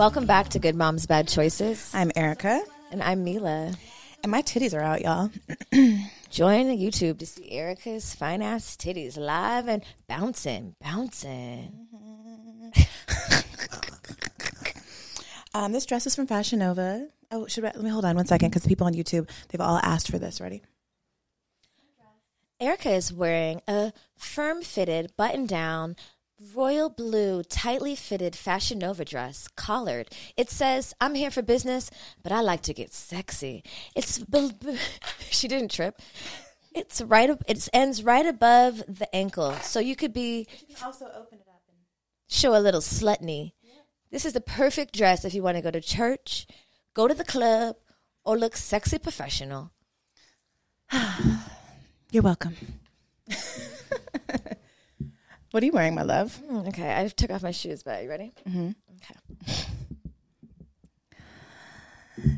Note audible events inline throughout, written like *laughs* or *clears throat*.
Welcome back to Good Moms Bad Choices. I'm Erica, And I'm Mila. and my titties are out, y'all. *clears throat* Join the YouTube to see Erica's fine ass titties live and bouncing, bouncing. *laughs* Um, this dress is from Fashion Nova. Oh, should I, let me hold on one second because the people on YouTube they've all asked for this. Ready? Erica is wearing a firm fitted, button down, royal blue, tightly fitted Fashion Nova dress, collared. It says, I'm here for business, but I like to get sexy. It's, b- b- *laughs* she didn't trip. It's right, ab- it ends right above the ankle. So you could be, You can Also open it up. and. show a little slutney. This is the perfect dress if you want to go to church, go to the club, or look sexy professional. *sighs* You're welcome. *laughs* what are you wearing, my love? Mm, Okay, I took off my shoes, but are you ready? Mm-hmm. Okay. *sighs*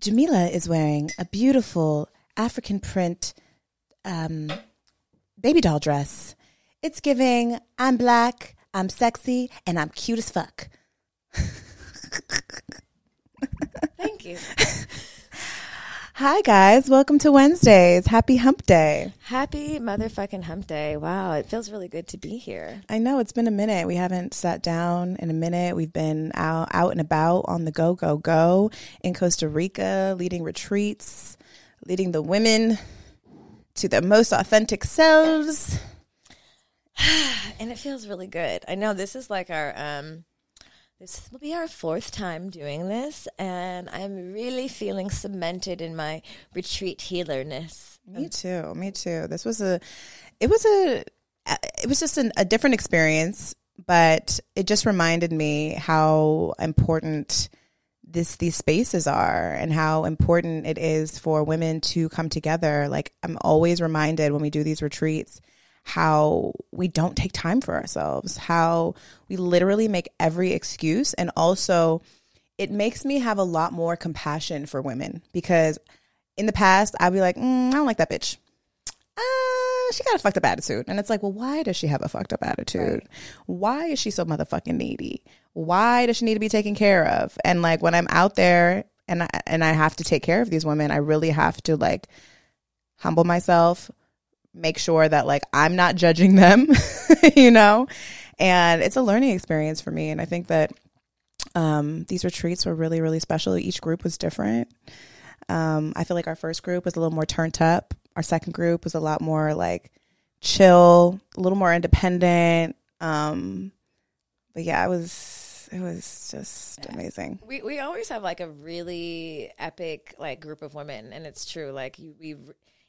Jamila is wearing a beautiful African print um, baby doll dress. It's giving I'm black, I'm sexy, and I'm cute as fuck. *laughs* Thank you. *laughs* Hi, guys. Welcome to Wednesdays. Happy Hump Day. Happy motherfucking hump day. Wow, it feels really good to be here. I know it's been a minute. We haven't sat down in a minute. We've been out, out and about on the go, go, go in Costa Rica, leading retreats, leading the women to their most authentic selves. *sighs* And it feels really good. I know this is like our um this will be our fourth time doing this and I'm really feeling cemented in my retreat healerness. Me too. Me too. This was a, it was a, it was just an, a different experience, but it just reminded me how important this these spaces are and how important it is for women to come together. Like I'm always reminded when we do these retreats how we don't take time for ourselves, how we literally make every excuse and also it makes me have a lot more compassion for women because in the past, I'd be like, mm, I don't like that bitch. Uh, she got a fucked up attitude. And it's like, well, why does she have a fucked up attitude? Why is she so motherfucking needy? Why does she need to be taken care of? And like when I'm out there and I, and I have to take care of these women, I really have to like humble myself, make sure that like I'm not judging them, *laughs* you know? And it's a learning experience for me. And I think that um, these retreats were really, really special. Each group was different. Um, I feel like our first group was a little more turned up. Our second group was a lot more like chill, a little more independent. Um, but yeah, it was it was just amazing. We we always have like a really epic like group of women, and it's true. Like you, we,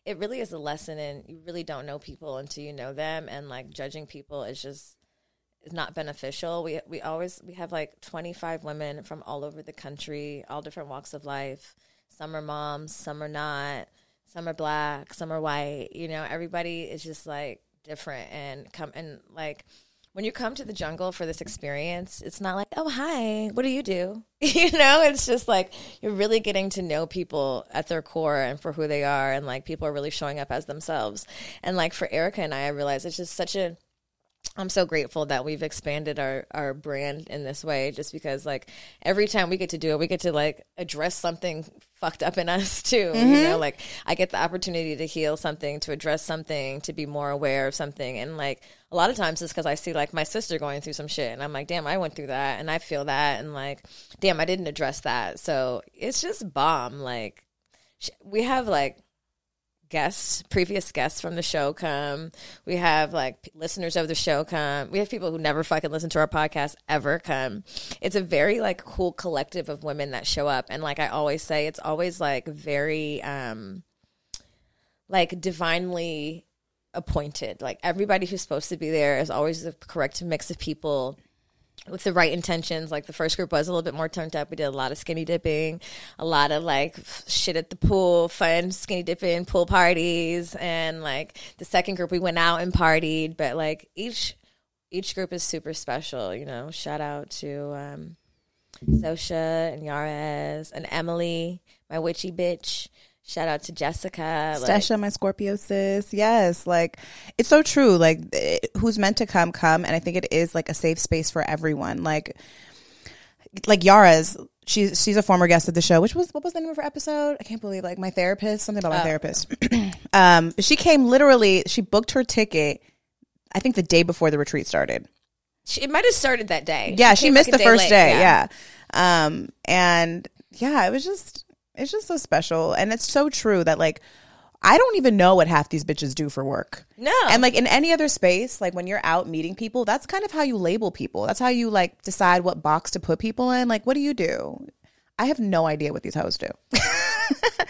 it really is a lesson, and you really don't know people until you know them, and like judging people is just is not beneficial. We we always we have like twenty five women from all over the country, all different walks of life. Some are moms, some are not. Some are black, some are white. You know, everybody is just like different, and come and like when you come to the jungle for this experience, it's not like, oh, hi, what do you do? *laughs* you know, it's just like you're really getting to know people at their core and for who they are. And like people are really showing up as themselves. And like for Erica and I, I realized it's just such a, I'm so grateful that we've expanded our, our brand in this way just because like every time we get to do it, we get to like address something fucked up in us *laughs* too. You know, mm-hmm. like I get the opportunity to heal something, to address something, to be more aware of something. And like a lot of times it's because I see like my sister going through some shit and I'm like, damn, I went through that and I feel that. And like, damn, I didn't address that. So it's just bomb. Like sh- we have like, guests, previous guests from the show come. We have like p- listeners of the show come. We have people who never fucking listen to our podcast ever come. It's a very like cool collective of women that show up. And like I always say, it's always like very um like divinely appointed. Like everybody who's supposed to be there is always the correct mix of people with the right intentions. Like the first group was a little bit more turned up. We did a lot of skinny dipping, a lot of like shit at the pool, fun skinny dipping, pool parties, and like the second group we went out and partied. But like each each group is super special. You know, shout out to um, Sosha and Yares and Emily, my witchy bitch. Shout out to Jessica. like- Stasha, my Scorpio sis. Yes, like it's so true. Like it, who's meant to come, come, and I think it is like a safe space for everyone. Like like Yara's. She's she's a former guest of the show. Which was what was the name of her episode? I can't believe like my therapist. Something about my Oh. therapist. *clears throat* um, she came literally. She booked her ticket. I think the day before the retreat started. She, it might have started that day. Yeah, she came, missed like, the first late, day. Yeah. Um, and yeah, it was just it's just so special, and it's so true that like I don't even know what half these bitches do for work. No. And like in any other space, like when you're out meeting people, that's kind of how you label people. That's how you like decide what box to put people in. Like, what do you do? I have no idea what these hoes do. *laughs*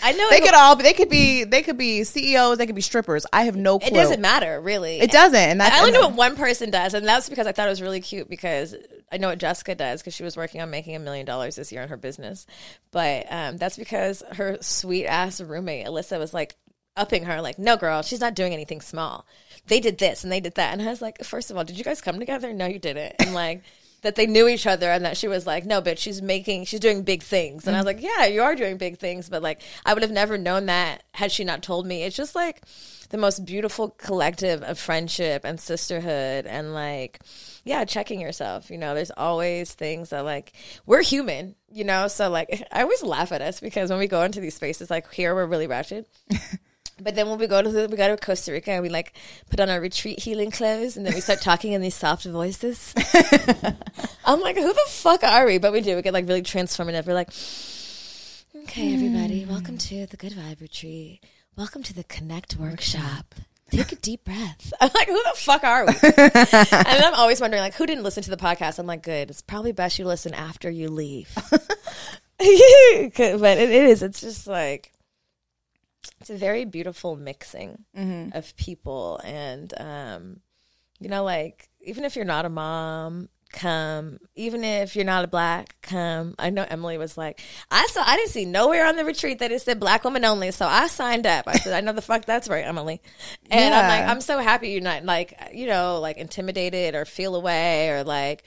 I know They could all be, they could be they could be CEOs, they could be strippers. I have no clue. it doesn't matter really. It doesn't. And that's I only know what one person does, and that's because I thought it was really cute because I know what Jessica does because she was working on making a million dollars this year in her business. But um, that's because her sweet ass roommate Alyssa was like upping her, like, "No, girl, she's not doing anything small. They did this and they did that." And I was like, first of all, did you guys come together? No, you didn't." And like. That they knew each other and that she was like, no, bitch, she's making, she's doing big things. And I was like, yeah, you are doing big things. But like, I would have never known that had she not told me. It's just like the most beautiful collective of friendship and sisterhood and like yeah checking yourself you know there's always things that like we're human you know so like *laughs* i always laugh at us because when we go into these spaces like here we're really ratchet *laughs* but then when we go to the, we go to Costa Rica and we like put on our retreat healing clothes and then we start *laughs* talking in these soft voices. *laughs* I'm like, who the fuck are we? But we do. We get like really transformative. We're like, okay, everybody, hmm. welcome to the Good Vibe Retreat. Welcome to the Connect Workshop. Take a deep breath. *laughs* I'm like, who the fuck are we? and then I'm always wondering, like, who didn't listen to the podcast? I'm like, good. It's probably best you listen after you leave. but it is. It's just like it's a very beautiful mixing of people, and um, you know, like even if you're not a mom, come. Even if you're not a black, come. I know Emily was like, I saw. I didn't see nowhere on the retreat that it said black women only, so I signed up. I said, I know the fuck that's right, Emily. And I'm like, I'm so happy you're not like, you know, like intimidated or feel away or like.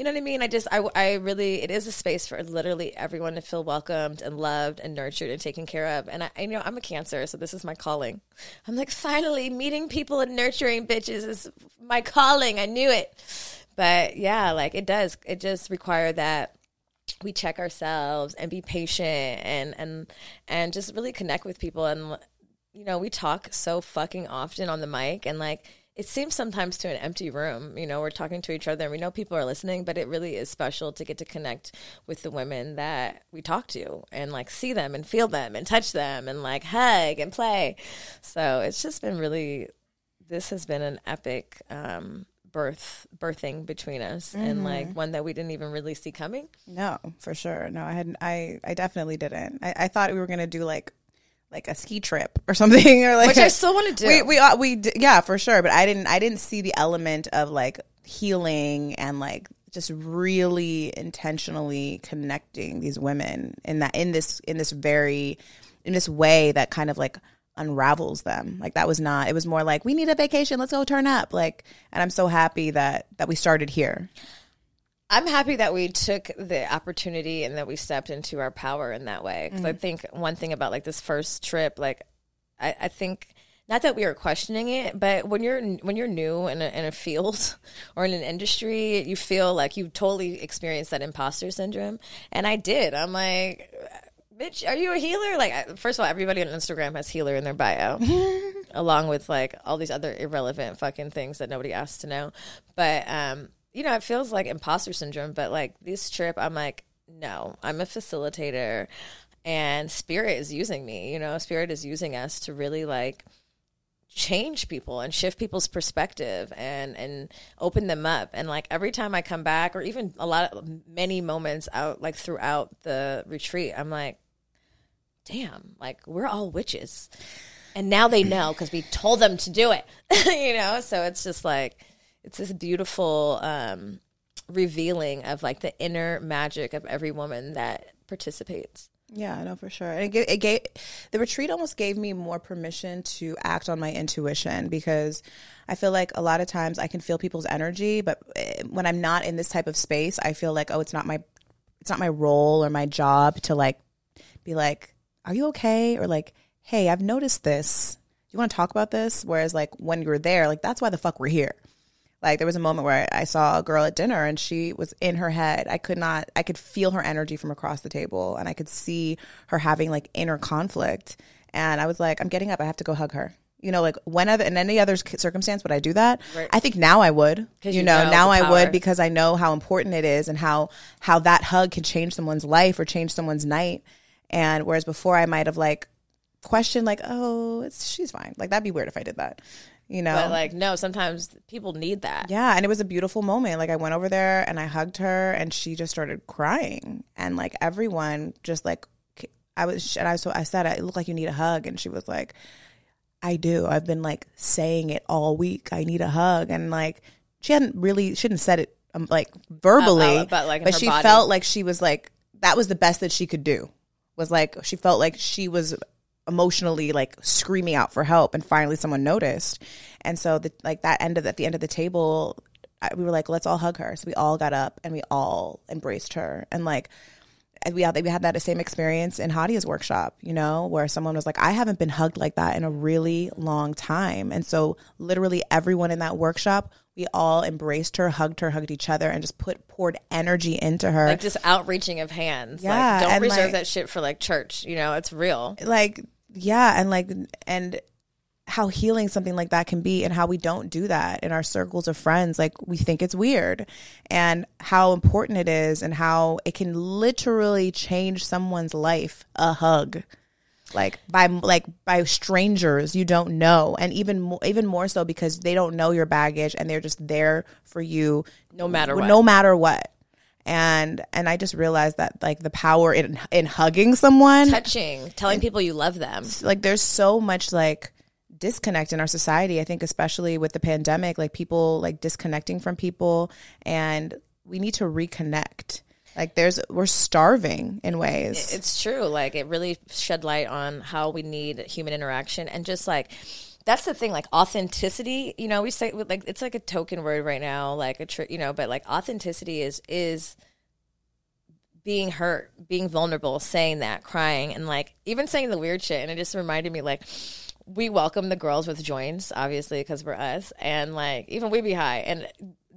You know what I mean? I just, I, I really, it is a space for literally everyone to feel welcomed and loved and nurtured and taken care of. And I, I you know I'm a Cancer, so this is my calling. I'm like, finally, meeting people and nurturing bitches is my calling. I knew it. But yeah, like it does. It just require that we check ourselves and be patient and and and just really connect with people and you know we talk so fucking often on the mic and like it seems sometimes to an empty room you know we're talking to each other and we know people are listening but it really is special to get to connect with the women that we talk to and like see them and feel them and touch them and like hug and play so it's just been really this has been an epic um birth birthing between us and like one that we didn't even really see coming No, for sure. No, I hadn't. I I definitely didn't. I, I thought we were gonna do like like a ski trip or something, *laughs* or like which I still want to do. we we uh, we d- yeah for sure. But I didn't I didn't see the element of like healing and like just really intentionally connecting these women in that in this in this very in this way that kind of like unravels them like that was not it was more like we need a vacation let's go turn up like and i'm so happy that that we started here I'm happy that we took the opportunity and that we stepped into our power in that way. Because I think one thing about like this first trip, like I, I think not that we were questioning it, but when you're when you're new in a, in a field *laughs* or in an industry, you feel like you totally experienced that imposter syndrome, and I did. I'm like. Bitch, are you a healer? Like, first of all, everybody on Instagram has healer in their bio, *laughs* along with like all these other irrelevant fucking things that nobody asked to know. But um, you know, it feels like imposter syndrome. But like this trip, I'm like, no, I'm a facilitator, and Spirit is using me. You know, Spirit is using us to really like change people and shift people's perspective and and open them up and like every time i come back or even a lot of many moments out like throughout the retreat i'm like damn like we're all witches and now they know because we told them to do it *laughs* you know so it's just like it's this beautiful um revealing of like the inner magic of every woman that participates Yeah, no, for sure. And it gave, it gave the retreat almost gave me more permission to act on my intuition because I feel like a lot of times I can feel people's energy, but eh, when I'm not in this type of space, I feel like oh, it's not my it's not my role or my job to like be like, "Are you okay?" or like, "Hey, I've noticed this. You want to talk about this?" Whereas like when you're there, like that's why the fuck we're here. Like there was a moment where I saw a girl at dinner and she was in her head. I could not, I could feel her energy from across the table and I could see her having like inner conflict. And I was like, I'm getting up. I have to go hug her. You know, like whenever in any other circumstance would I do that? Right. I think now I would. You, you know, know now I would because I know how important it is and how how that hug can change someone's life or change someone's night. And whereas before I might have like questioned like, oh, it's she's fine. Like that'd be weird if I did that. You know, But like, no, sometimes people need that. yeah, and it was a beautiful moment. Like I went over there and I hugged her, and she just started crying, and like everyone just like I was, and I so I said, "It looked like you need a hug," and she was like, "I do. I've been like saying it all week. I need a hug," and like she hadn't really, she hadn't said it um, like verbally, Uh, uh, but, like, but she body. felt like she was like that was the best that she could do. Was like she felt like she was emotionally like screaming out for help and finally someone noticed and so the like that end of at the end of the table I, we were like let's all hug her so we all got up and we all embraced her and like we had we had that same experience in Hadia's workshop, you know, where someone was like, I haven't been hugged like that in a really long time. And so literally everyone in that workshop, we all embraced her, hugged her, hugged each other, and just put poured energy into her. Like just outreaching of hands. Yeah, Like, don't reserve like- that shit for like church. You know, it's real. like yeah and like and how healing something like that can be and how we don't do that in our circles of friends like we think it's weird and how important it is and how it can literally change someone's life a hug like by like by strangers you don't know and even more, even more so because they don't know your baggage and they're just there for you No matter what. no matter what and and I just realized that like the power in in hugging someone Touching, telling people you love them. like there's so much like disconnect in our society i think especially with the pandemic like people like disconnecting from people and we need to reconnect like there's we're starving in ways It's true. Like it really shed light on how we need human interaction and just like that's the thing like authenticity you know we say like it's like a token word right now like a tr- you know but like authenticity is is being hurt being vulnerable saying that crying and like even saying the weird shit and it just reminded me like we welcome the girls with joints obviously because we're us and like even we be high and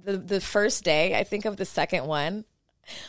the the first day i think of the second one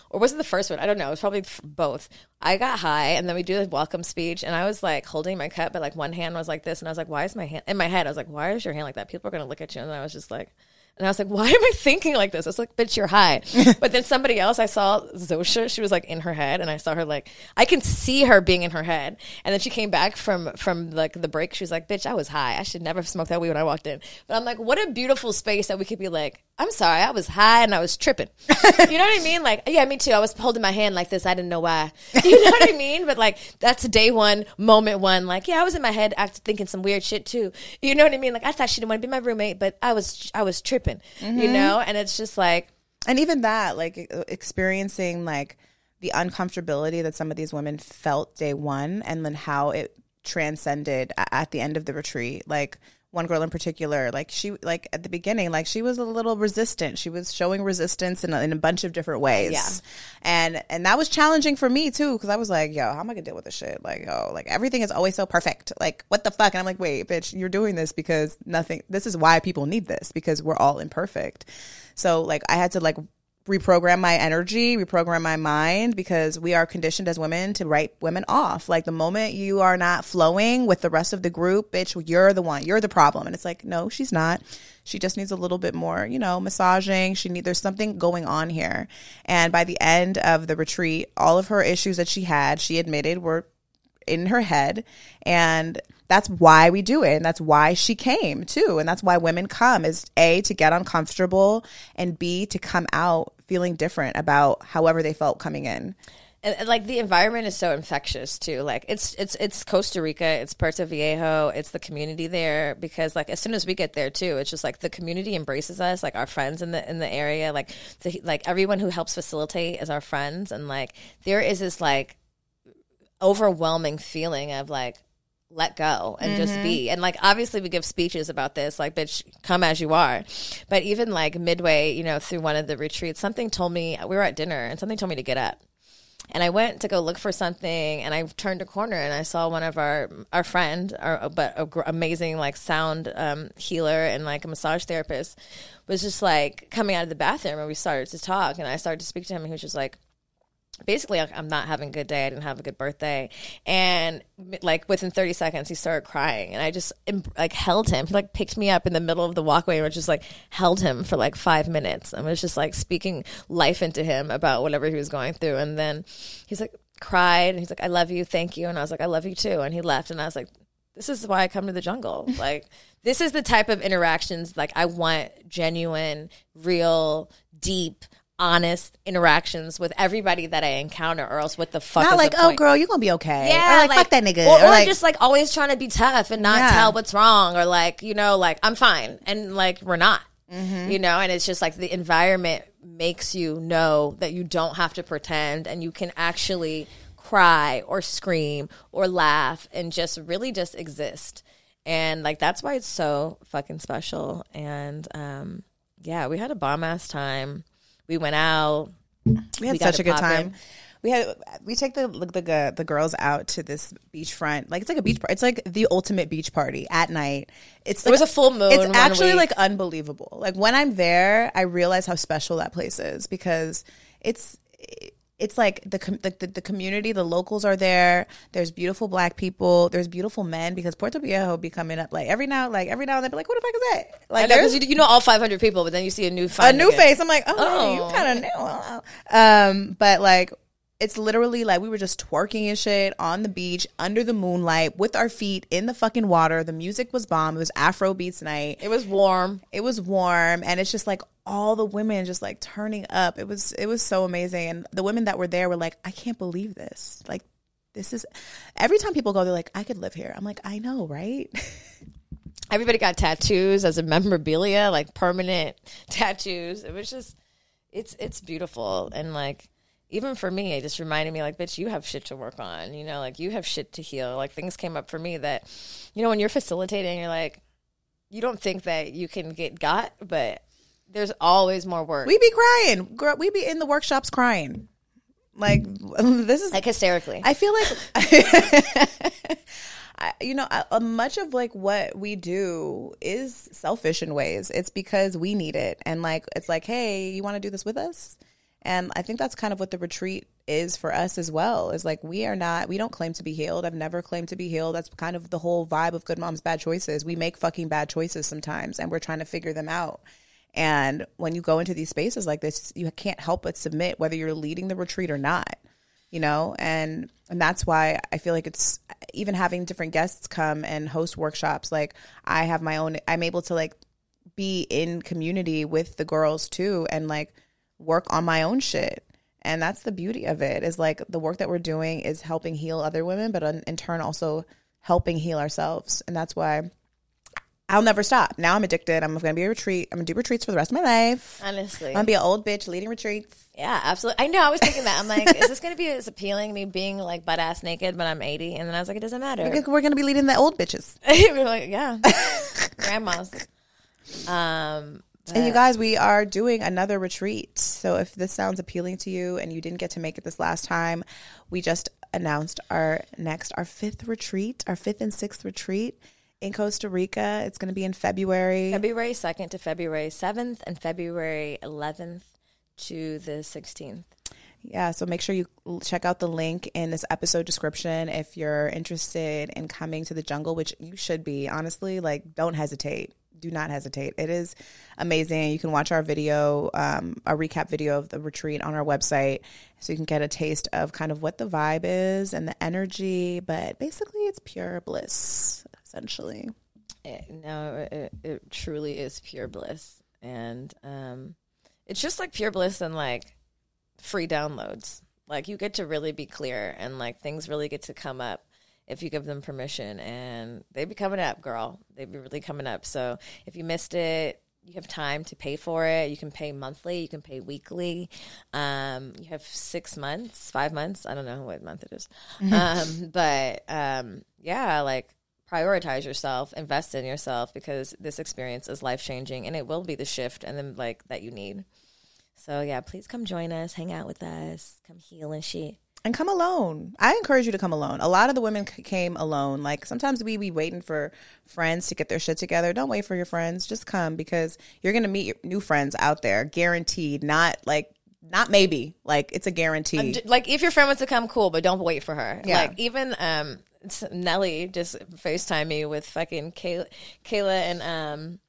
or was it the first one? I don't know. It was probably both. I got high, and then we do the welcome speech, and I was like holding my cup, but like one hand was like this, and I was like, "Why is my hand?" In my head, I was like, "Why is your hand like that?" People are gonna look at you, and I was just like, and I was like, "Why am I thinking like this?" I was like, "Bitch, you're high." *laughs* but then somebody else, I saw Zosha. She was like in her head, and I saw her like I can see her being in her head, and then she came back from from like the break. She was like, "Bitch, I was high. I should never have smoked that weed when I walked in." But I'm like, what a beautiful space that we could be like. I'm sorry, I was high and I was tripping. *laughs* you know what I mean? Like, yeah, me too. I was holding my hand like this. I didn't know why. *laughs* You know what I mean? But like, that's day one, moment one. Like, yeah, I was in my head, act thinking some weird shit too. You know what I mean? Like, I thought she didn't want to be my roommate, but I was, I was tripping. You mm-hmm. know? And it's just like, and even that like experiencing like the uncomfortability that some of these women felt day one and then how it transcended at the end of the retreat like one girl in particular like she like at the beginning like she was a little resistant. She was showing resistance in a, in a bunch of different ways. Yeah. and and that was challenging for me too because i was like yo how am i gonna deal with this shit? Like yo like everything is always so perfect. Like what the fuck? And i'm like wait bitch you're doing this because nothing this is why people need this because we're all imperfect. So like i had to like reprogram my energy, reprogram my mind because we are conditioned as women to write women off. Like the moment you are not flowing with the rest of the group, bitch, you're the one, you're the problem. And it's like, no, she's not. She just needs a little bit more, you know, massaging. She need there's something going on here. And by the end of the retreat, all of her issues that she had, she admitted were in her head and that's why we do it and that's why she came too and that's why women come is a to get uncomfortable and b to come out feeling different about however they felt coming in and, and, like the environment is so infectious too. Like it's it's it's Costa Rica, it's Puerto Viejo, it's the community there because like as soon as we get there too, it's just like the community embraces us, like our friends in the in the area, like the, like everyone who helps facilitate is our friends, and like there is this like overwhelming feeling of like let go and just be. And like obviously we give speeches about this, like bitch, come as you are. But even like midway, you know, through one of the retreats, something told me we were at dinner and something told me to get up. and I went to go look for something, and I turned a corner and I saw one of our our friend, our but a gr- amazing like sound um, healer and like a massage therapist, was just like coming out of the bathroom, and we started to talk, and I started to speak to him, and he was just like basically i'm not having a good day. I didn't have a good birthday. And like within 30 seconds he started crying. And i just like held him. He like picked me up in the middle of the walkway and just like held him for like five minutes and was just like speaking life into him about whatever he was going through. And then he's like cried and he's like i love you. Thank you. And i was like i love you too. And he left and i was like this is why i come to the jungle. *laughs* Like this is the type of interactions like i want genuine real deep honest interactions with everybody that I encounter, or else what the fuck? Not like, oh, point? girl, you're gonna be okay. Yeah, or like, fuck that nigga. or, or, or like, just like always trying to be tough and not Yeah. tell what's wrong, or like you know, like I'm fine, and like we're not. Mm-hmm. You know, and it's just like the environment makes you know that you don't have to pretend, and you can actually cry or scream or laugh and just really just exist. And like that's why it's so fucking special. And um, yeah, we had a bomb ass time. We went out. we had we such a good time. We had we take the the the, the girls out to this beachfront. Like it's like a beach. It's like the ultimate beach party at night. It's There like, was a full moon It's actually week. like unbelievable. Like when I'm there, I realize how special that place is because it's it's like the the, the, community, the locals are there. There's beautiful black people. There's beautiful men because Puerto Viejo be coming up like every now like every now and then be like, what the fuck is that? Like know you, you know all 500 people, but then you see a new a new again. face. I'm like, oh, Oh. you kind of new. Um, but like, it's literally like we were just twerking and shit on the beach under the moonlight with our feet in the fucking water. The music was bomb. It was Afro beats night. It was warm. It was warm, and it's just like all the women just like turning up. It was it was so amazing, and the women that were there were like, I can't believe this. Like, this is every time people go, they're like, I could live here. I'm like, I know, right? *laughs* Everybody got tattoos as a memorabilia, like permanent *laughs* tattoos. It was just, it's it's beautiful and like. Even for me, it just reminded me, like, bitch, you have shit to work on. You know, like, you have shit to heal. Like, things came up for me that, you know, when you're facilitating, you're like, you don't think that you can get got, but there's always more work. we be crying, girl. We be in the workshops crying. Like *laughs* this is like, hysterically. I feel like, *laughs* I, you know, much of like what we do is selfish in ways. It's because we need it, and like it's like, hey, you want to do this with us? And I think that's kind of what the retreat is for us as well. Is like we are not, we don't claim to be healed. I've never claimed to be healed. That's kind of the whole vibe of Good Moms Bad Choices. We make fucking bad choices sometimes, and we're trying to figure them out. And when you go into these spaces like this, you can't help but submit whether you're leading the retreat or not you know? And and that's why i feel like it's even having different guests come and host workshops like i have my own i'm able to like be in community with the girls too and like work on my own shit. And that's the beauty of it is like the work that we're doing is helping heal other women but in, turn also helping heal ourselves. And that's why i'll never stop now i'm addicted i'm gonna be a retreat i'm gonna do retreats for the rest of my life Honestly. i'm gonna be an old bitch leading retreats Yeah, absolutely. I know. I was thinking that. I'm like, is this going to be as appealing, me being like butt ass naked, but I'm 80? And then I was like, it doesn't matter. we're gonna be leading the old bitches *laughs* We're like, yeah, *laughs* grandmas. Um, And you guys, we are doing another retreat. So if this sounds appealing to you and you didn't get to make it this last time, we just announced our next, our fifth retreat, our fifth and sixth retreat in Costa Rica. It's going to be in February. February 2nd to February 7th and February 11th to the 16th. Yeah, so make sure you check out the link in this episode description if you're interested in coming to the jungle, which you should be. Honestly, like don't hesitate. Do not hesitate. It is amazing. You can watch our video, um, a recap video of the retreat on our website, so you can get a taste of kind of what the vibe is and the energy. But basically, it's pure bliss, essentially. It, no, it, it truly is pure bliss. And um, it's just like pure bliss and like free downloads. Like you get to really be clear and like things really get to come up if you give them permission and they be coming up, girl. They be really coming up. So if you missed it, you have time to pay for it. You can pay monthly, you can pay weekly. Um, you have six months, five months. I don't know what month it is. *laughs* Um, but um, yeah, like prioritize yourself, invest in yourself because this experience is life changing and it will be the shift and then like that you need. So yeah, please come join us, hang out with us, come heal and shit. and come alone. I encourage you to come alone. A lot of the women c- came alone. Like sometimes we be waiting for friends to get their shit together. Don't wait for your friends. Just come because you're gonna meet your new friends out there, guaranteed. Not like not maybe. Like it's a guarantee. D- Like if your friend wants to come, cool, but don't wait for her. Yeah. Like even um Nelly just FaceTime me with fucking Kayla, Kayla and um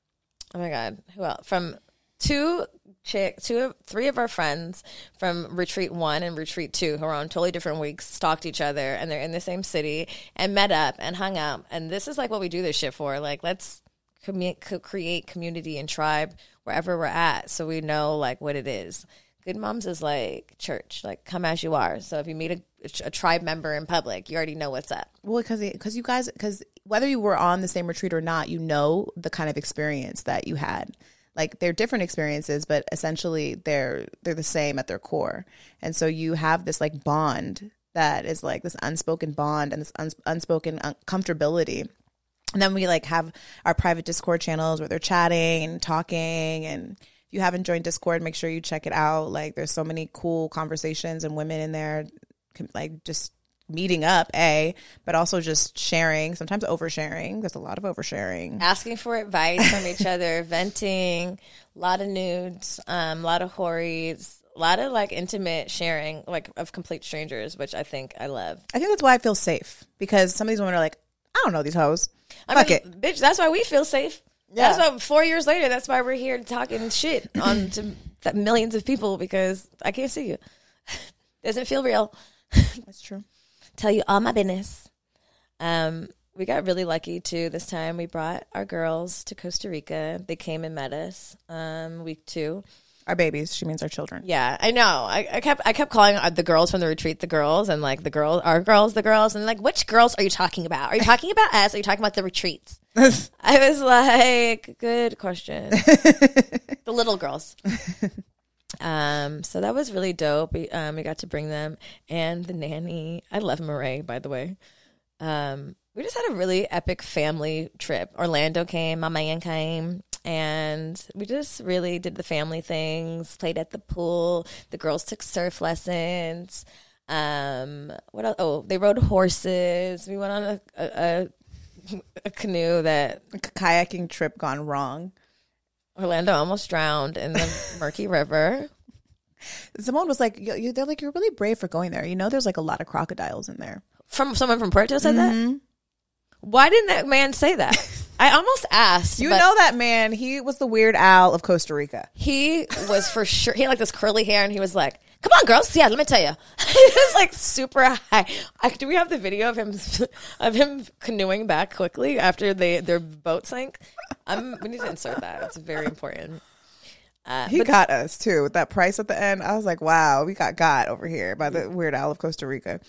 oh my god, who else? From two chick two of three of our friends from retreat one and retreat two who are on totally different weeks stalked each other and they're in the same city and met up and hung out and this is like what we do this shit for like let's commu- create community and tribe wherever we're at so we know like what it is good moms is like church like come as you are so if you meet a, a tribe member in public you already know what's up Well, because because you guys because whether you were on the same retreat or not, you know the kind of experience that you had. Like they're different experiences, but essentially they're they're the same at their core. And so you have this like bond that is like this unspoken bond and this uns- unspoken un- comfortability. And then we like have our private Discord channels where they're chatting and talking. And you haven't joined Discord, make sure you check it out. Like there's so many cool conversations and women in there, like just meeting up, a, but also just sharing. Sometimes oversharing. There's a lot of oversharing. asking for advice from each *laughs* other venting a lot of nudes um, a lot of hori's a lot of like intimate sharing like of complete strangers which i think i love I think that's why I feel safe because some of these women are like, I don't know these hoes. I Fuck mean, it. bitch. That's why we feel safe. Yeah. That's why four years later. That's why we're here talking shit on to millions of people because I can't see you. *laughs* Doesn't feel real. *laughs* That's true. Tell you all my business. Um, we got really lucky too. This time we brought our girls to Costa Rica. They came and met us. Um, week two. Our babies. She means our children. Yeah, I know. I, I kept I kept calling uh, the girls from the retreat the girls, and like the girls, our girls, the girls, and like which girls are you talking about? Are you talking about us? Are you talking about the retreats? *laughs* I was like, good question. *laughs* the little girls. Um, so that was really dope. We, um, we got to bring them and the nanny. I love Murray, by the way. Um, we just had a really epic family trip. Orlando came, my man came, and we just really did the family things. Played at the pool. The girls took surf lessons. Um, what else? Oh, they rode horses. We went on a a, a, a canoe that A kayaking trip gone wrong. Orlando almost drowned in the *laughs* murky river. Simone was like, you, they're like, you're really brave for going there. You know, there's like a lot of crocodiles in there. From someone from Puerto said that. Mm-hmm. Why didn't that man say that? *laughs* I almost asked. You know that man, he was the weird owl of Costa Rica. he was for sure. He had like this curly hair, and he was like, "Come on, girls, yeah, let me tell you." *laughs* he was like super high. I, do we have the video of him of him canoeing back quickly after they their boat sank? Um, we need to insert that. It's very important. Uh, He got us too with that price at the end. I was like, wow, we got got over here by the weird owl of Costa Rica.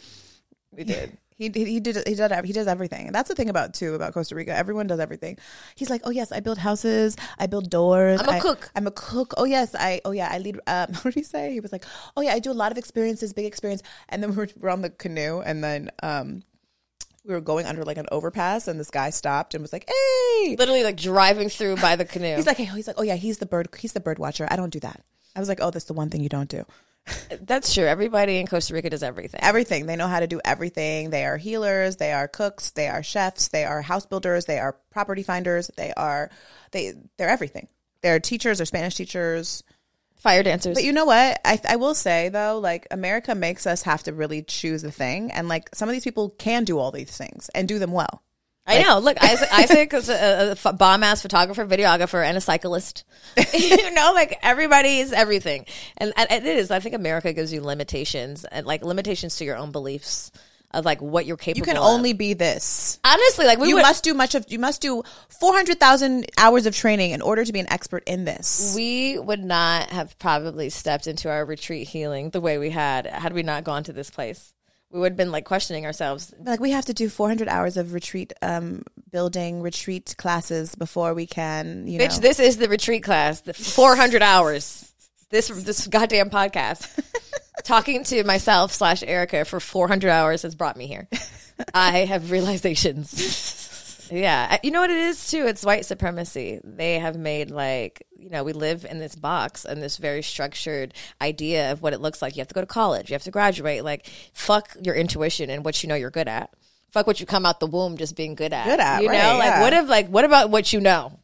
we did. He, he he did he did he does everything, that's the thing about too about Costa Rica. Everyone does everything. He's like, oh yes, I build houses, I build doors. I'm a I- cook. I'm a cook. Oh yes, I oh yeah, I lead. Um, *laughs* what did he say? He was like, oh yeah, I do a lot of experiences, big experience. And then *laughs* we were, we're on the canoe, and then um, we were going under like an overpass, and this guy stopped and was like, hey. Literally like driving through by the canoe. He's like, hey, he's like, oh yeah, he's the bird, he's the bird watcher. I don't do that. I was like, oh, that's the one thing you don't do. That's true. Everybody in Costa Rica does everything. everything. They know how to do everything. They are healers, they are cooks, they are chefs, they are house builders, they are property finders, they are they they're everything. They're teachers, they're Spanish teachers. Fire dancers. But you know what? I I will say though, like America makes us have to really choose a thing, and like some of these people can do all these things and do them well. I know. Look, Isaac, Isaac is a, a bomb ass photographer, videographer, and a cyclist. *laughs* you know, like everybody is everything, and, and it is. I think America gives you limitations and like limitations to your own beliefs of like what you're capable. Of. You can of. only be this. honestly like we You would, must do much of. You must do four hundred thousand hours of training in order to be an expert in this. we would not have probably stepped into our retreat healing the way we had had we not gone to this place. We would have been like questioning ourselves. like we have to do 400 hours of retreat um building retreat classes before we can you Bitch, know this is the retreat class. The 400 hours. This this goddamn podcast. *laughs* Talking to myself slash Erica for 400 hours has brought me here. *laughs* I have realizations. Yeah, Uh, you know what it is too. It's white supremacy. They have made like you know we live in this box and this very structured idea of what it looks like. You have to go to college. You have to graduate. Like fuck your intuition and what you know you're good at. Fuck what you come out the womb just being good at. Good at, you know. right, like yeah. what if like what about what you know?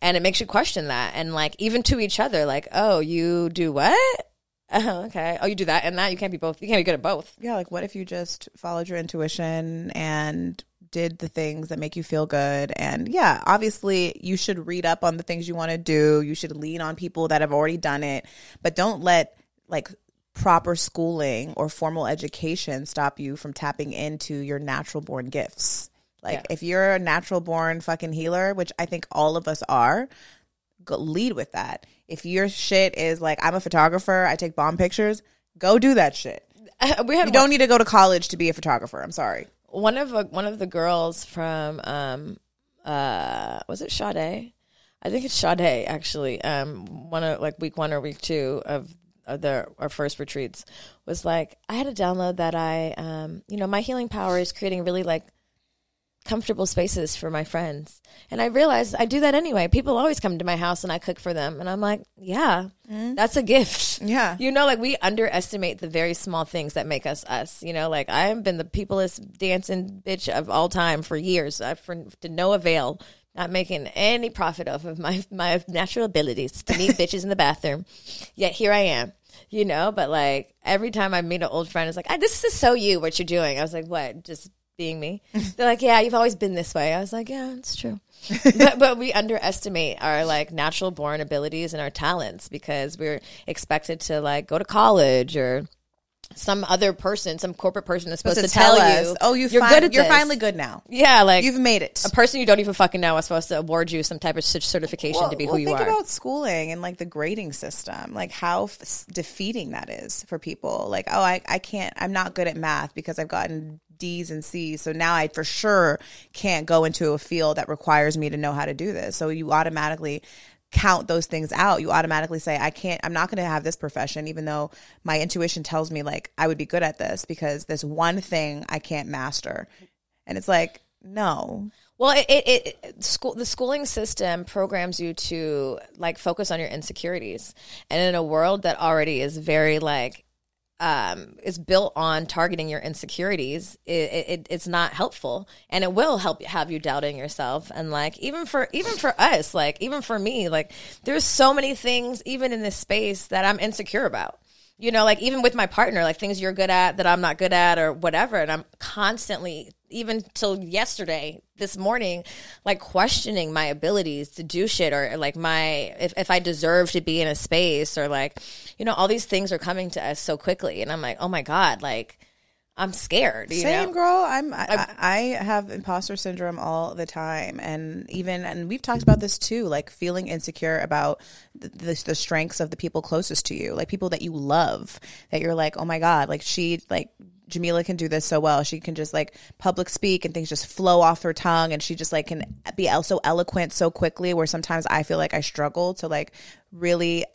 And it makes you question that, and like even to each other, like oh you do what? *laughs* Oh, okay. Oh, you do that and that. You can't be both. You can't be good at both. Yeah, like what if you just followed your intuition and did the things that make you feel good? And yeah, obviously you should read up on the things you want to do. You should lean on people that have already done it, but don't let like proper schooling or formal education stop you from tapping into your natural born gifts. Like Yeah. if you're a natural born fucking healer, which I think all of us are, go lead with that. If your shit is like I'm a photographer, I take bomb pictures, go do that shit. *laughs* we had You don't need to go to college to be a photographer. I'm sorry. One of uh, one of the girls from um uh was it Sade? I think it's Sade actually. Um one of like week 1 or week 2 of the our first retreats was like I had to download that I um you know my healing power is creating really like comfortable spaces for my friends. And I realized I do that anyway. People always come to my house and I cook for them and I'm like, yeah, that's a gift. Yeah. You know, like we underestimate the very small things that make us us. You know, like I've been the peopleest dancing bitch of all time for years, uh, for to no avail, not making any profit off of my my natural abilities to meet *laughs* bitches in the bathroom. Yet here I am. You know, but like every time I meet an old friend, it's like, "Ah, "This is so you. What you're doing?" I was like, "What? Just being me?" They're like, "Yeah, you've always been this way." I was like, "Yeah, it's true." *laughs* but but we underestimate our like natural born abilities and our talents because we're expected to like go to college or some other person, some corporate person is supposed to, tell, you, oh, you you're fin- good at you're this." finally good now. Yeah, like You've made it. a person you don't even fucking know is supposed to award you some type of cer- certification to be who you think are. about schooling and like the grading system, like how f- defeating that is for people. Like, oh, I, I can't, I'm not good at math because I've gotten D's and C's. So now I for sure can't go into a field that requires me to know how to do this. So you automatically count those things out. You automatically say, I can't, I'm not going to have this profession, even though my intuition tells me like I would be good at this because this one thing I can't master. And it's like, no, Well, it, it, it school the schooling system programs you to like focus on your insecurities, and in a world that already is very like um, is built on targeting your insecurities, it, it, it- it's not helpful, and it will help have you doubting yourself. And like even for even for us, like even for me, like there's so many things even in this space that I'm insecure about you know, like even with my partner, like things you're good at that I'm not good at or whatever. And I'm constantly, even till yesterday, this morning, like questioning my abilities to do shit or like my, if, if I deserve to be in a space or like, you know, all these things are coming to us so quickly. And I'm like, oh my God, like I'm scared. You Same, know? girl. I'm. I, I I have imposter syndrome all the time, and even and we've talked about this too. Like feeling insecure about the, the the strengths of the people closest to you, like people that you love. That you're like, oh my god, like she like. Jamila can do this so well. She can just like public speak and things just flow off her tongue and she just like can be so eloquent so quickly where sometimes I feel like I struggle to like really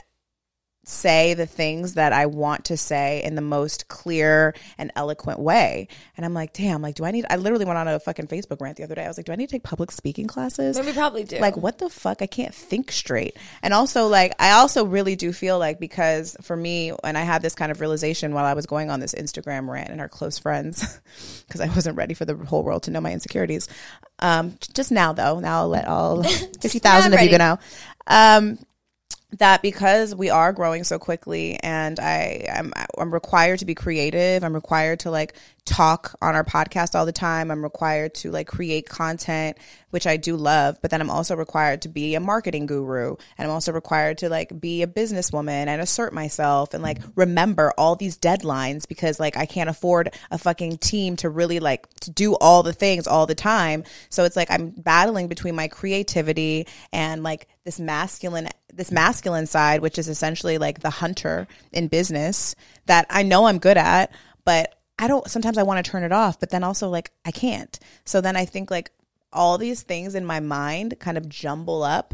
say the things that I want to say in the most clear and eloquent way. And I'm like, damn, like, do I need, I literally went on a fucking Facebook rant the other day. I was like, do I need to take public speaking classes? We probably do. Like, what the fuck? I can't think straight. And also, like, I also really do feel like because for me, and I had this kind of realization while I was going on this Instagram rant and our close friends, *laughs* because I wasn't ready for the whole world to know my insecurities. Um, just now, though, now I'll let all *laughs* 50,000 of you go know. Um, that because we are growing so quickly and I am I'm required to be creative. I'm required to like talk on our podcast all the time. I'm required to like create content, which I do love, but then I'm also required to be a marketing guru and I'm also required to like be a businesswoman and assert myself and like remember all these deadlines because like I can't afford a fucking team to really like to do all the things all the time. So it's like I'm battling between my creativity and like this masculine this masculine side which is essentially like the hunter in business that I know I'm good at but I don't sometimes I want to turn it off but then also like I can't so then I think like all these things in my mind kind of jumble up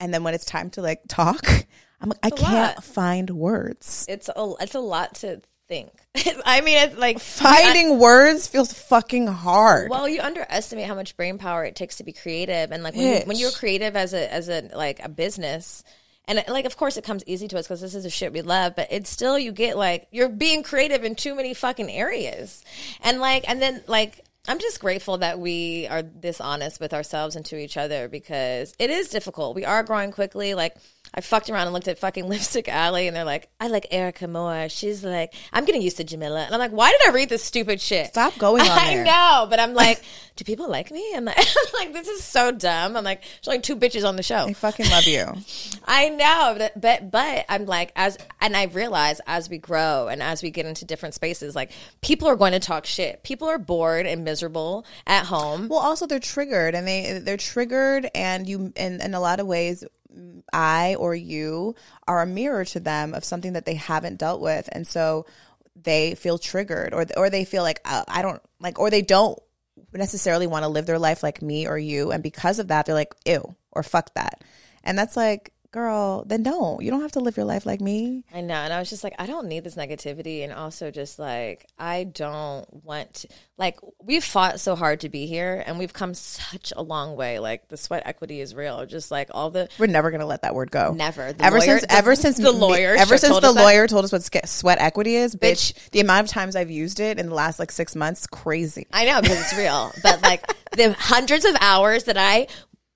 and then when it's time to like talk *laughs* I'm like I can't lot. find words it's a, it's a lot to think. *laughs* I mean, it's like Finding words feels fucking hard. Well, you underestimate how much brain power it takes to be creative, and like when, you, when you're creative as a as a like a business, and like of course it comes easy to us because this is the shit we love, but it's still you get like you're being creative in too many fucking areas, and like and then like. I'm just grateful that we are this honest with ourselves and to each other because it is difficult. We are growing quickly. Like I fucked around and looked at fucking *laughs* Lipstick Alley and they're like, I like Erica more. She's like, I'm getting used to Jamila. And I'm like, why did I read this stupid shit? Stop going on *laughs* I there. know, but I'm *laughs* like, do people like me? I'm like, I'm like, this is so dumb. I'm like, there's only two bitches on the show. I fucking love you. I know, but, but but I'm like as and I realize as we grow and as we get into different spaces, like people are going to talk shit. People are bored and miserable at home. Well, also they're triggered, and they they're triggered, and you in in a lot of ways, I or you are a mirror to them of something that they haven't dealt with, and so they feel triggered, or or they feel like uh, I don't like, or they don't necessarily want to live their life like me or you, and because of that, they're like ew or fuck that, and that's like. Girl, then don't. You don't have to live your life like me. I know, and I was just like, I don't need this negativity, and also just like I don't want to. Like we've fought so hard to be here, and we've come such a long way. Like the sweat equity is real. Just like all the We're never gonna let that word go. Never. The ever lawyer- since *laughs* the- ever since the lawyer ever since the us that. lawyer told us what sweat equity is, bitch. The amount of times I've used it in the last like six months, crazy. I know because it's real. But like the hundreds of hours that I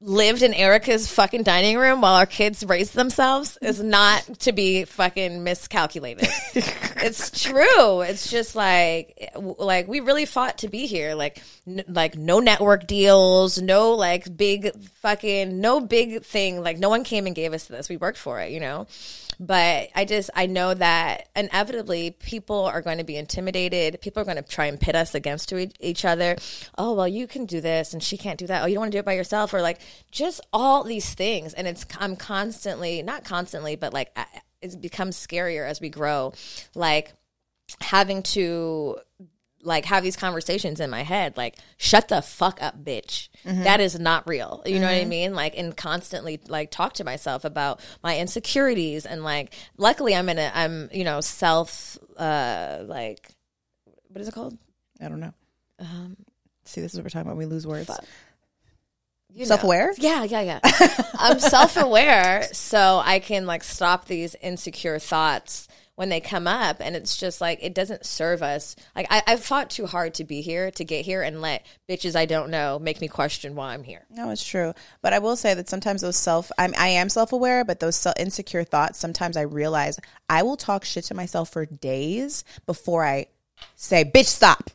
lived in Erica's fucking dining room while our kids raised themselves is not to be fucking miscalculated. *laughs* it's true. It's just like like we really fought to be here. Like n- like no network deals, no like big fucking no big thing. Like no one came and gave us this. We worked for it, you know. But I just I know that inevitably people are going to be intimidated. People are going to try and pit us against each- other. Oh well, you can do this and she can't do that. Oh, you don't want to do it by yourself, or like just all these things. And it's I'm constantly not constantly, but like it becomes scarier as we grow. Like having to like have these conversations in my head like shut the fuck up bitch That is not real you know what i mean like and constantly like talk to myself about my insecurities and like luckily i'm in a i'm you know self uh like what is it called I don't know. um See, this is what we're talking about. We lose words. you. Self-aware? yeah yeah yeah *laughs* i'm self-aware so i can like stop these insecure thoughts when they come up and it's just like it doesn't serve us like I, I fought too hard to be here to get here and let bitches i don't know make me question why i'm here No, it's true. But I will say that sometimes those self, I'm, I am self aware, but those self, insecure thoughts, sometimes I realize I will talk shit to myself for days before I say, bitch, stop.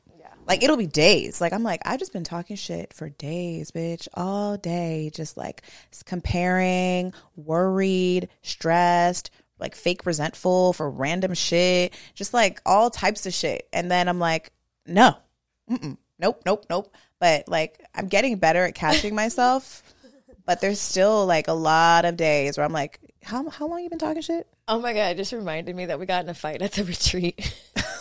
Like it'll be days. Like I'm like, I've just been talking shit for days, bitch, all day. Just like comparing, worried, stressed, like fake resentful for random shit, just like all types of shit. And then I'm like, no, nope, nope, nope. But like, I'm getting better at catching *laughs* myself. But there's still like a lot of days where I'm like, how how long you been talking shit? oh my god it just reminded me that we got in a fight at the retreat *laughs*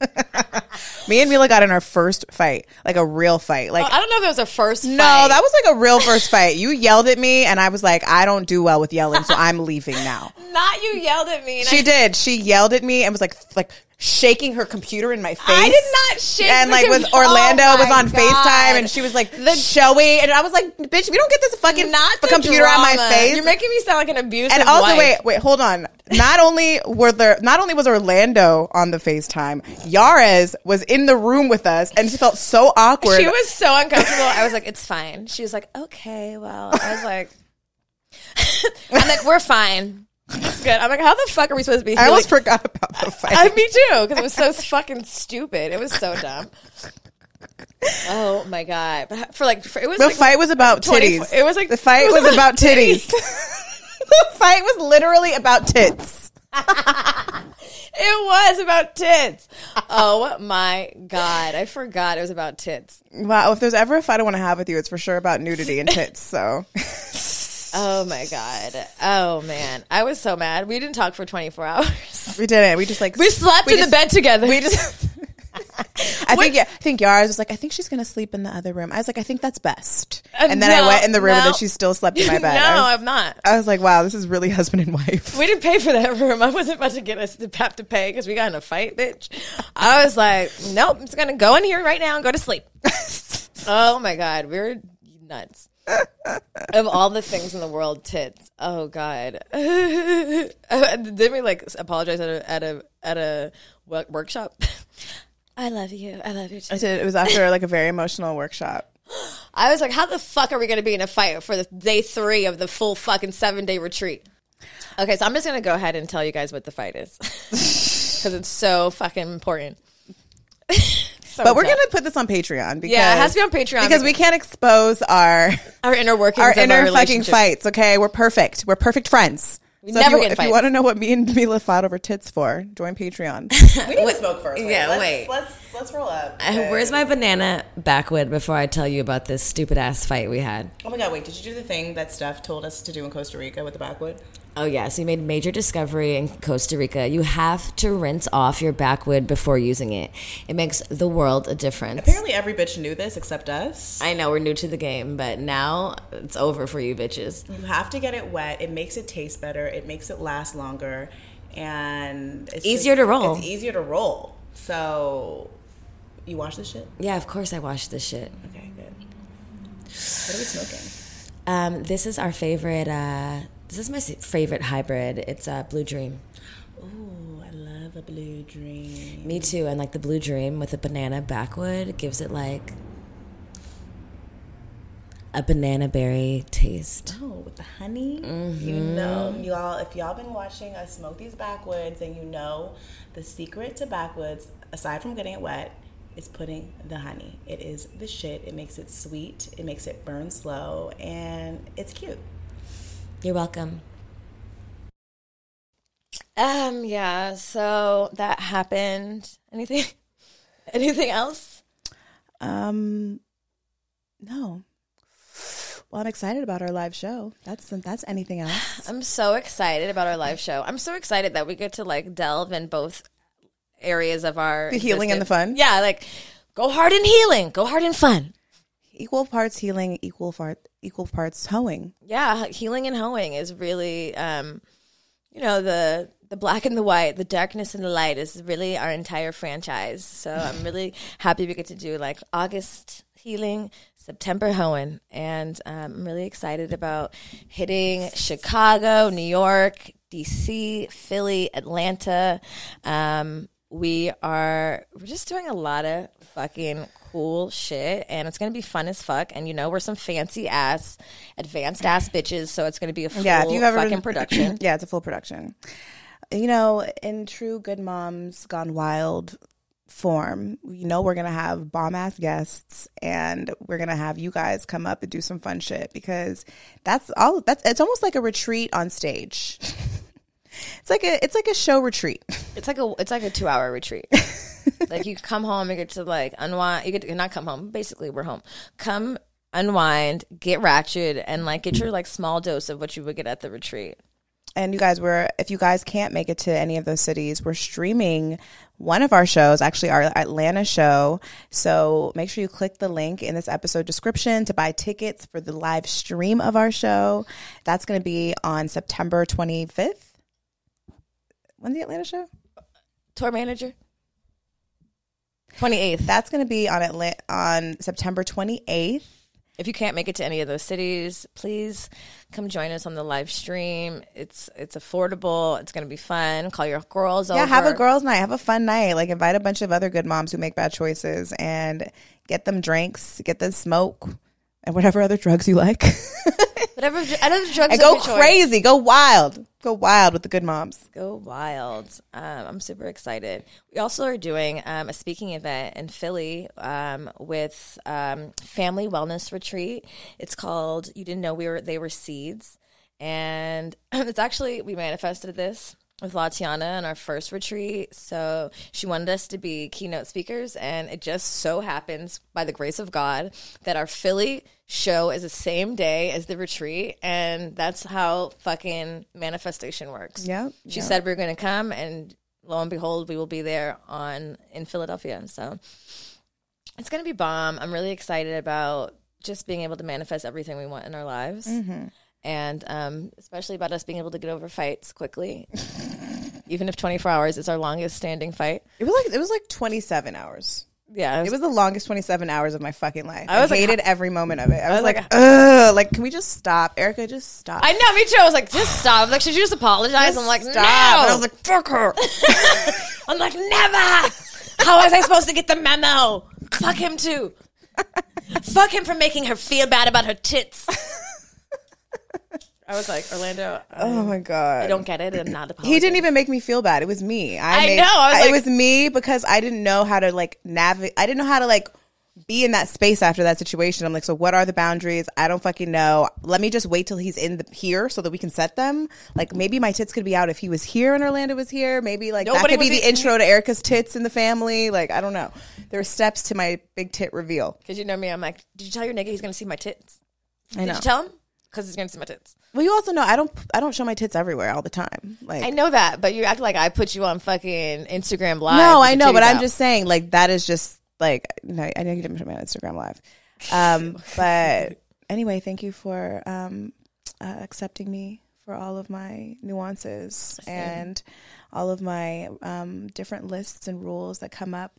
*laughs* Me and Mila got in our first fight, like a real fight. Like oh, i don't know if it was a first no, fight. that was like a real first fight. You yelled at me, and I was like, I don't do well with yelling, so I'm leaving now. *laughs* not you yelled at me She I, did. She yelled at me and was like like shaking her computer in my face. I did not shake And like oh was computer. Orlando Oh was on God. FaceTime and she was like the showy and I was like, bitch, we don't get this fucking not the computer on my face. You're making me sound like an abusive and also wife. wait, wait, hold on. Not only were there not only was Orlando on the FaceTime, Yares was in the room with us and she felt so awkward. She was so uncomfortable. I was like, "It's fine." She was like, "Okay, well." I was like, *laughs* "I'm like, we're fine. Good." I'm like, "How the fuck are we supposed to be?" I almost healing- forgot about the *laughs* fight. I, me too, because it was so fucking stupid. It was so dumb. Oh my god! But for like, for, it was the like, fight was about 24 titties. it was like- the fight was, was about about titties. *laughs* the fight was literally about tits. It was about tits. Oh my god! I forgot it was about tits. Wow, if there's ever a fight I want to have with you, it's for sure about nudity and tits. So *laughs* Oh my god! Oh man, I was so mad. We didn't talk for 24 *laughs* hours. we didn't. We just like We slept we in just- the bed together. We just *laughs* I think yeah, I think Yara was like, I think she's gonna sleep in the other room. I was like, I think that's best. Uh, And then I went in the room and then she still slept in my *laughs* bed. no, was, I'm not. I was like, wow, this is really husband and wife. We didn't pay for that room. I wasn't about to get us to have to pay because we got in a fight, bitch. I was like, nope, I'm just gonna go in here right now and go to sleep. oh my god, we're nuts. Of all the things in the world, tits. Oh god, *laughs* didn't we like apologize at a at a at a wo- workshop? I love you. I love you too. I did. It was after like a very emotional workshop. *gasps* I was like, how the fuck are we going to be in a fight for the day three of the full fucking seven day retreat? Okay, so I'm just going to go ahead and tell you guys what the fight is *laughs* because it's so fucking important. *laughs* So But we're tough. gonna put this on Patreon because Yeah, it has to be on Patreon because we can't expose our our inner workings, our inner our fucking fights. Okay, we're perfect. We're perfect friends. We never if you, get if you want to know what me and Mila fought over tits for, join Patreon. *laughs* we need to smoke first. yeah, let's- wait. Let's let's roll up. Uh, Where's my banana backwood before I tell you about this stupid ass fight we had? Oh my god! Wait, did you do the thing that Steph told us to do in Costa Rica with the backwood? Oh yeah, so you made a major discovery in Costa Rica. You have to rinse off your backwood before using it. It makes the world a difference. Apparently, every bitch knew this except us. I know we're new to the game, but now it's over for you bitches. You have to get it wet. It makes it taste better. It makes it last longer, and it's Easier to roll. It's easier to roll. So, you wash this shit? Yeah, of course I wash this shit. Okay, good. What are we smoking? Um, this is our favorite. Uh, this is my favorite hybrid. It's uh, Blue Dream. Ooh, I love a blue dream. Me too. And like the Blue Dream with a banana backwood gives it like a banana berry taste. Oh, with the honey, you know, y'all. If y'all been watching us smoke these backwoods, and you know the secret to backwoods, aside from getting it wet, is putting the honey. It is the shit. It makes it sweet. It makes it burn slow, and it's cute. You're welcome. Um, yeah, so that happened. Anything? *laughs* Anything else? Um, no. Well, I'm excited about our live show. That's that's anything else. *sighs* I'm so excited about our live show. I'm so excited that we get to like delve in both areas of our The healing and the fun? Yeah, like go hard in healing, go hard in fun. Equal parts healing, equal part equal parts hoeing. Yeah, healing and hoeing is really, um, you know, the the black and the white, the darkness and the light is really our entire franchise. So I'm *laughs* really happy we get to do like August healing, September hoeing, and um, I'm really excited about hitting Chicago, New York, DC, Philly, Atlanta. Um, we are we're just doing a lot of fucking cool shit and it's gonna be fun as fuck and you know we're some fancy ass advanced ass bitches so it's gonna be a full Yeah, if you've ever fucking production *clears throat* yeah, it's a full production. You know, in true Good Moms Gone Wild form, you know we're gonna have bomb ass guests, and we're gonna have you guys come up and do some fun shit because that's all. That's it's almost like a retreat on stage. *laughs* it's like a it's like a show retreat. *laughs* it's like a it's like a two hour retreat like you come home you get to like unwind you get to not come home basically we're home come unwind get ratchet and like get your like small dose of what you would get at the retreat And you guys were, if you guys can't make it to any of those cities, we're streaming one of our shows, actually our Atlanta show. So make sure you click the link in this episode description to buy tickets for the live stream of our show. That's going to be on September 25th. When's the Atlanta show? tour manager 28th That's going to be on Atlanta on September 28th. if you can't make it to any of those cities please come join us on the live stream it's it's affordable it's gonna be fun call your girls Yeah, over have a girls' night. Have a fun night. Like invite a bunch of other good moms who make bad choices and get them drinks, get them smoke, and whatever other drugs you like. *laughs* whatever other drugs and go your choice. crazy, go wild, go wild with the good moms. Go wild. Um, I'm super excited. We also are doing um, a speaking event in Philly um, with um, Family Wellness Retreat. It's called You Didn't Know We Were They Were Seeds. And *clears throat* it's actually, we manifested this with Latiana on our first retreat. So she wanted us to be keynote speakers. And it just so happens, by the grace of God, that our Philly show is the same day as the retreat. And that's how fucking manifestation works. Yeah. She yep. said we are going to come and lo and behold, we will be there on in Philadelphia. So it's gonna be bomb. I'm really excited about just being able to manifest everything we want in our lives, and um, especially about us being able to get over fights quickly. Even if 24 hours is our longest standing fight. It was like it was like 27 hours. Yeah, It was the longest 27 hours of my fucking life. I, I was like, hated every moment of it. I was, was like, like, ugh, like, can we just stop? Erica, just stop. I know, me too. I was like, just stop. I'm like, should you just apologize? I'm like, stop. no. And I was like, fuck her. *laughs* *laughs* I'm like, never. How was I supposed to get the memo? Fuck him too. *laughs* Fuck him for making her feel bad about her tits. I was like, Orlando, I, oh my God. I don't get it. I'm not apologizing. He didn't even make me feel bad. It was me. I, I made, know. I was it like- was me because I didn't know how to like navigate. I didn't know how to like be in that space after that situation. I'm like, so what are the boundaries? I don't fucking know. Let me just wait till he's in the here so that we can set them. Like maybe my tits could be out if he was here and Orlando was here. Maybe like that could be the in- intro to Erica's tits in the family. Like I don't know. There are steps to my big tit reveal. Because you know me, I'm like, did you tell your nigga he's going to see my tits? I Did know. you tell him? Because he's going to see my tits. Well, you also know I don't. I don't show my tits everywhere all the time. Like I know that, but you act like I put you on fucking Instagram Live. No, I know, but titties I'm just saying, like that is just like no, I know you didn't get my on Instagram live. Um, *laughs* but anyway, thank you for um, uh, accepting me for all of my nuances and all of my um, different lists and rules that come up.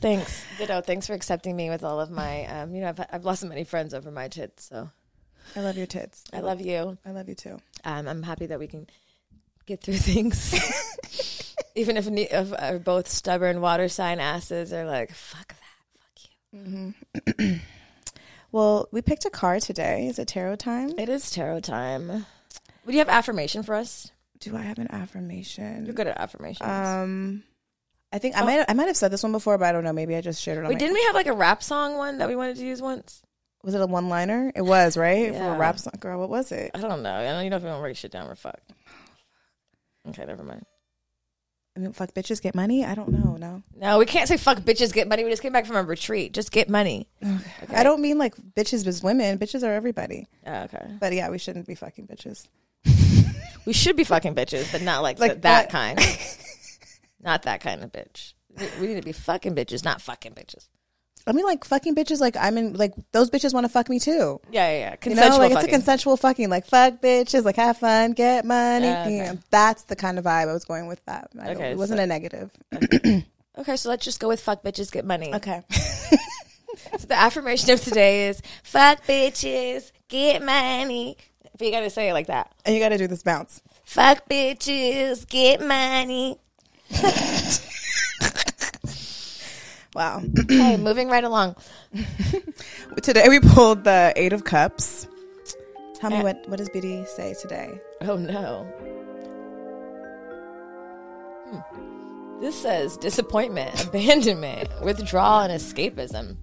Thanks. *laughs* Ditto. Thanks for accepting me with all of my, um, you know, I've, I've lost so many friends over my tits, so I love your tits. I love you. I love you too. Um, I'm happy that we can get through *laughs* things. *laughs* Even if, ne- if our both stubborn water sign asses are like, fuck that, fuck you. *clears throat* Well, we picked a card today. Is it tarot time? It is tarot time. Would you have affirmation for us? Do I have an affirmation? You're good at affirmations. Um, I think I might I might have said this one before, but I don't know. Maybe I just shared it on. Wait, didn't we have like a rap song one that we wanted to use once? Was it a one liner? It was, right? For a rap song. Girl, what was it? I don't know. I don't you know if we don't write shit down. We're fucked. Okay, never mind. I mean, fuck bitches get money? I don't know. No. No, we can't say fuck bitches get money. We just came back from a retreat. Just get money. Okay. I don't mean like bitches as women. Bitches are everybody. Oh, okay. But yeah, we shouldn't be fucking bitches. *laughs* We should be fucking bitches, but not like, Like th- that kind. *laughs* not that kind of bitch. We, we need to be fucking bitches, not fucking bitches. I mean, like fucking bitches. Like I'm in. Like those bitches want to fuck me too. Yeah, yeah, yeah. You Consensual know, like it's a consensual fucking. Like fuck bitches. Like have fun, get money. Yeah, okay. That's the kind of vibe I was going with. That I Okay, it wasn't so- a negative. *clears throat* okay, so let's just go with fuck bitches, get money. Okay. *laughs* *laughs* So the affirmation of today is fuck bitches, get money. But you gotta say it like that. and you got to do this bounce. Fuck bitches, get money. *laughs* Wow. *clears throat* Okay, moving right along. *laughs* today we pulled the Eight of Cups. Tell me Eh. what what does Biddy say today? Oh no. Hmm. This says disappointment, *laughs* abandonment, withdrawal, and escapism.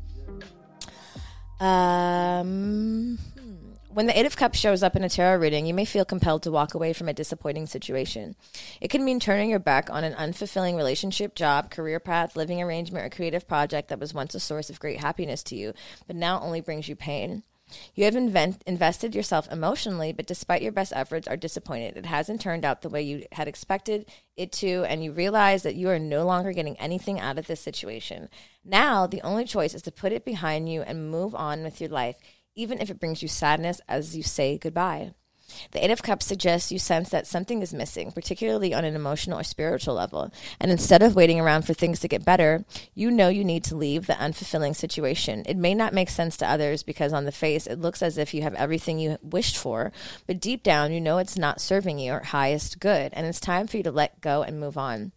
Um. When the Eight of Cups shows up in a tarot reading, you may feel compelled to walk away from a disappointing situation. It can mean turning your back on an unfulfilling relationship, job, career path, living arrangement, or creative project that was once a source of great happiness to you, but now only brings you pain. You have invent- invested yourself emotionally, but despite your best efforts, are disappointed. It hasn't turned out the way you had expected it to, and you realize that you are no longer getting anything out of this situation. Now, the only choice is to put it behind you and move on with your life, even if it brings you sadness as you say goodbye. The Eight of Cups suggests you sense that something is missing, particularly on an emotional or spiritual level. And instead of waiting around for things to get better, you know you need to leave the unfulfilling situation. It may not make sense to others because on the face it looks as if you have everything you wished for, but deep down you know it's not serving your highest good, and it's time for you to let go and move on.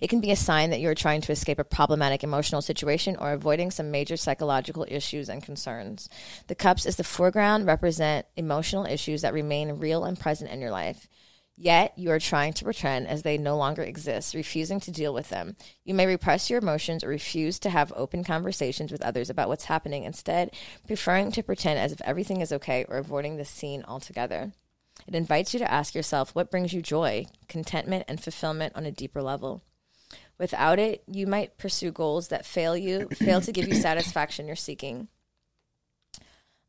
It can be a sign that you're trying to escape a problematic emotional situation or avoiding some major psychological issues and concerns. The cups is the foreground represent emotional issues that remain real and present in your life. Yet you are trying to pretend as they no longer exist, refusing to deal with them. You may repress your emotions or refuse to have open conversations with others about what's happening, instead, preferring to pretend as if everything is okay or avoiding the scene altogether. It invites you to ask yourself what brings you joy, contentment, and fulfillment on a deeper level. Without it, you might pursue goals that fail you, fail to give you *coughs* satisfaction you're seeking.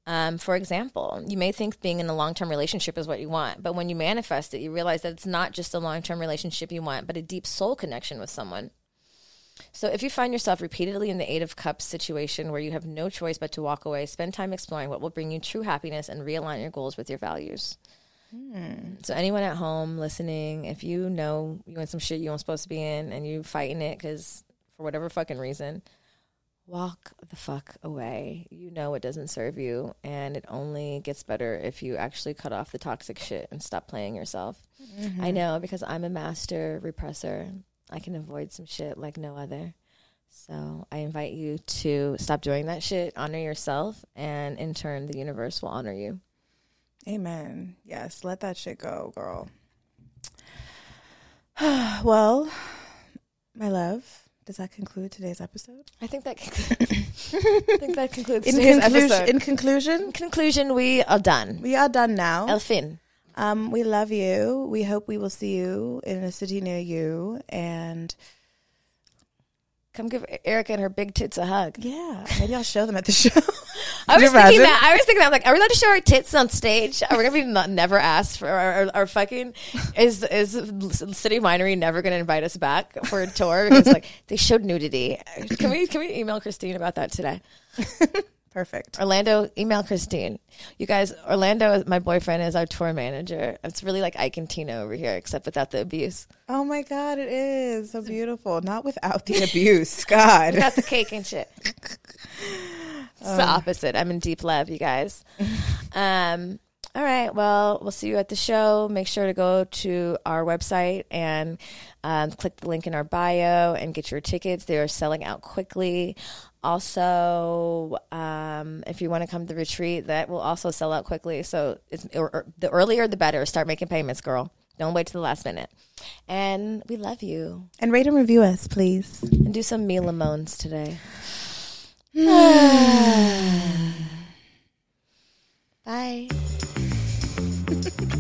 Um, for example, you may think being in a long term relationship is what you want, but when you manifest it, you realize that it's not just a long term relationship you want, but a deep soul connection with someone. So if you find yourself repeatedly in the Eight of Cups situation where you have no choice but to walk away, spend time exploring what will bring you true happiness and realign your goals with your values. Hmm. So anyone at home listening, if you know you in some shit you aren't supposed to be in and you fighting it because for whatever fucking reason, walk the fuck away. You know it doesn't serve you, and it only gets better if you actually cut off the toxic shit and stop playing yourself. I mm-hmm. know because I'm a master repressor. I can avoid some shit like no other. So I invite you to stop doing that shit, honor yourself, and in turn, the universe will honor you. Amen. Yes, let that shit go, girl. *sighs* well, my love, does that conclude today's episode? I think that concludes, *laughs* I think that concludes In, today's conclusion, episode. in conclusion, In conclusion, we are done. we are done now. Elfin. Um, we love you. We hope we will see you in a city near you. And Come give Erica and her big tits a hug. yeah, maybe I'll show them at the *laughs* show. I was thinking that. I was thinking that. Like, are we allowed to show our tits on stage? Are we gonna be not, never asked for our, our, our fucking? Is is City Winery never gonna invite us back for a tour? Because like they showed nudity. Can we can we email Christine about that today? *laughs* Perfect. Orlando, email Christine. You guys, Orlando, my boyfriend, is our tour manager. It's really like Ike and Tina over here, except without the abuse. Oh my God, it is so beautiful. Not without the abuse. *laughs* God. Got the cake and shit. It's the opposite. I'm in deep love, you guys. Um, all right. Well, we'll see you at the show. Make sure to go to our website and um, click the link in our bio and get your tickets. They are selling out quickly. Also, um, if you want to come to the retreat, that will also sell out quickly. So it's or, or the earlier the better. Start making payments, girl. Don't wait to the last minute. And we love you. And rate and review us, please. And do some Mila moans today. *sighs* *sighs* Bye. *laughs*